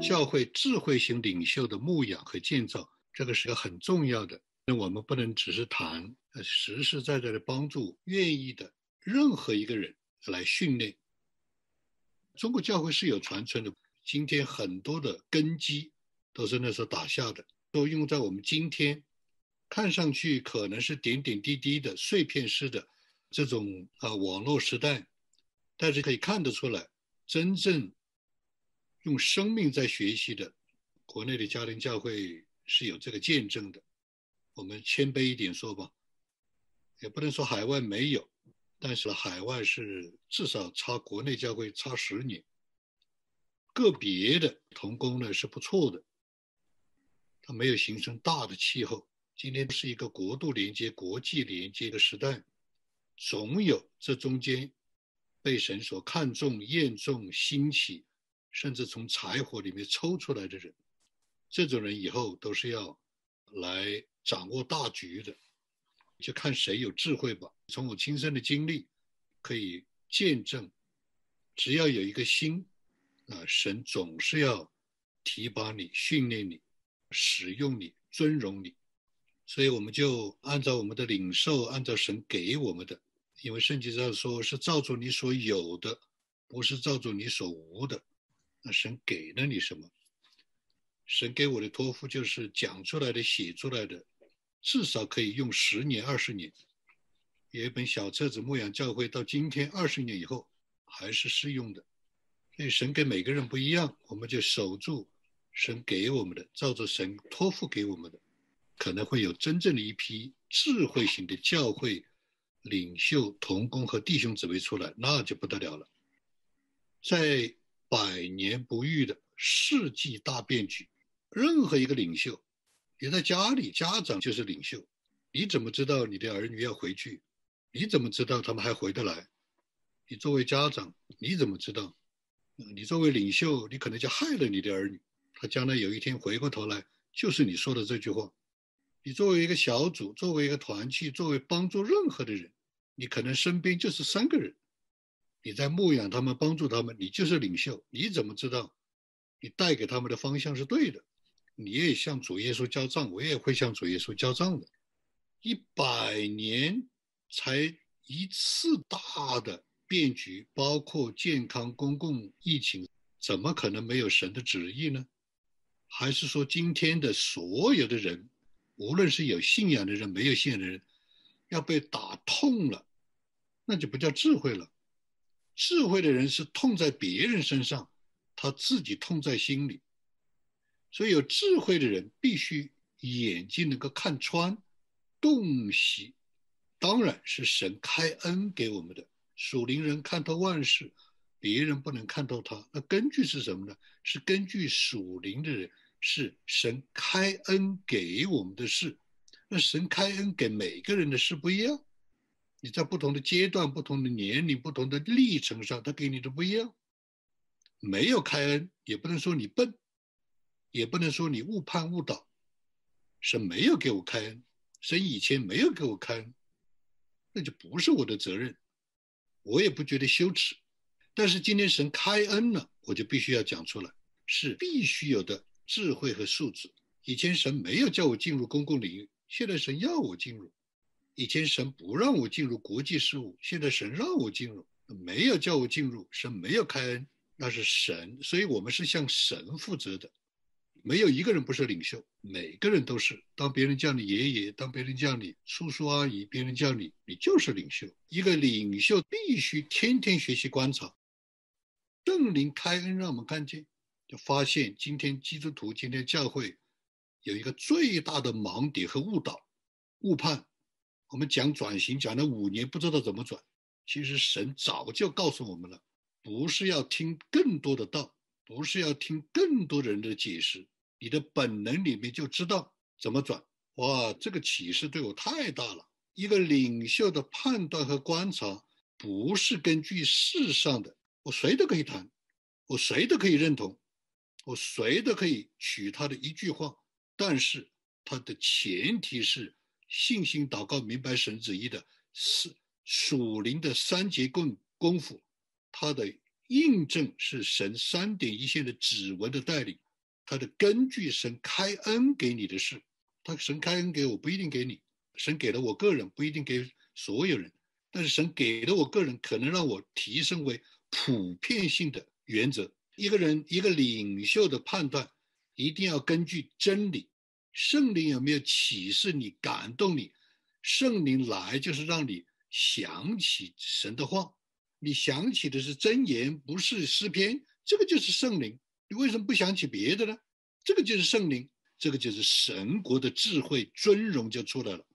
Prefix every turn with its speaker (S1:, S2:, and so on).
S1: 教会智慧型领袖的牧养和建造，这个是个很重要的。那我们不能只是谈，实实在在的帮助愿意的任何一个人来训练。中国教会是有传承的，今天很多的根基都是那时候打下的，都用在我们今天看上去可能是点点滴滴的碎片式的这种啊网络时代，但是可以看得出来，真正用生命在学习的国内的家庭教会是有这个见证的。我们谦卑一点说吧，也不能说海外没有，但是海外是至少差国内教会差十年。个别的童工呢是不错的，他没有形成大的气候。今天是一个国度连接、国际连接的时代，总有这中间被神所看重、验重、兴起，甚至从柴火里面抽出来的人。这种人以后都是要来。掌握大局的，就看谁有智慧吧。从我亲身的经历可以见证，只要有一个心，啊，神总是要提拔你、训练你、使用你、尊荣你。所以我们就按照我们的领受，按照神给我们的，因为圣经上说是照着你所有的，不是照着你所无的。那神给了你什么？神给我的托付就是讲出来的、写出来的。至少可以用十年、二十年。有一本小册子《牧养教会》，到今天二十年以后还是适用的。所以神给每个人不一样，我们就守住神给我们的，照着神托付给我们的，可能会有真正的一批智慧型的教会领袖、同工和弟兄姊妹出来，那就不得了了。在百年不遇的世纪大变局，任何一个领袖。你在家里，家长就是领袖。你怎么知道你的儿女要回去？你怎么知道他们还回得来？你作为家长，你怎么知道？你作为领袖，你可能就害了你的儿女。他将来有一天回过头来，就是你说的这句话。你作为一个小组，作为一个团契，作为帮助任何的人，你可能身边就是三个人。你在牧养他们，帮助他们，你就是领袖。你怎么知道你带给他们的方向是对的？你也向主耶稣交账，我也会向主耶稣交账的。一百年才一次大的变局，包括健康、公共疫情，怎么可能没有神的旨意呢？还是说今天的所有的人，无论是有信仰的人、没有信仰的人，要被打痛了，那就不叫智慧了。智慧的人是痛在别人身上，他自己痛在心里。所以，有智慧的人必须眼睛能够看穿洞悉，当然是神开恩给我们的。属灵人看透万事，别人不能看透他。那根据是什么呢？是根据属灵的人是神开恩给我们的事。那神开恩给每个人的事不一样，你在不同的阶段、不同的年龄、不同的历程上，他给你的不一样。没有开恩，也不能说你笨。也不能说你误判误导，神没有给我开恩，神以前没有给我开恩，那就不是我的责任，我也不觉得羞耻。但是今天神开恩了，我就必须要讲出来，是必须有的智慧和素质。以前神没有叫我进入公共领域，现在神要我进入；以前神不让我进入国际事务，现在神让我进入。没有叫我进入，神没有开恩，那是神，所以我们是向神负责的。没有一个人不是领袖，每个人都是。当别人叫你爷爷，当别人叫你叔叔阿姨，别人叫你，你就是领袖。一个领袖必须天天学习观察，圣灵开恩让我们看见，就发现今天基督徒、今天教会有一个最大的盲点和误导、误判。我们讲转型讲了五年，不知道怎么转。其实神早就告诉我们了，不是要听更多的道。不是要听更多人的解释，你的本能里面就知道怎么转。哇，这个启示对我太大了。一个领袖的判断和观察，不是根据世上的，我谁都可以谈，我谁都可以认同，我谁都可以取他的一句话，但是他的前提是信心、祷告、明白神旨意的是属灵的三节棍功夫，它的印证是神三点一线的指纹的带领，它的根据神开恩给你的事，他神开恩给我不一定给你，神给了我个人不一定给所有人，但是神给了我个人可能让我提升为普遍性的原则。一个人一个领袖的判断一定要根据真理。圣灵有没有启示你、感动你？圣灵来就是让你想起神的话，你想起的是真言，不是诗篇，这个就是圣灵。你为什么不想起别的呢？这个就是圣灵，这个就是神国的智慧尊荣就出来了。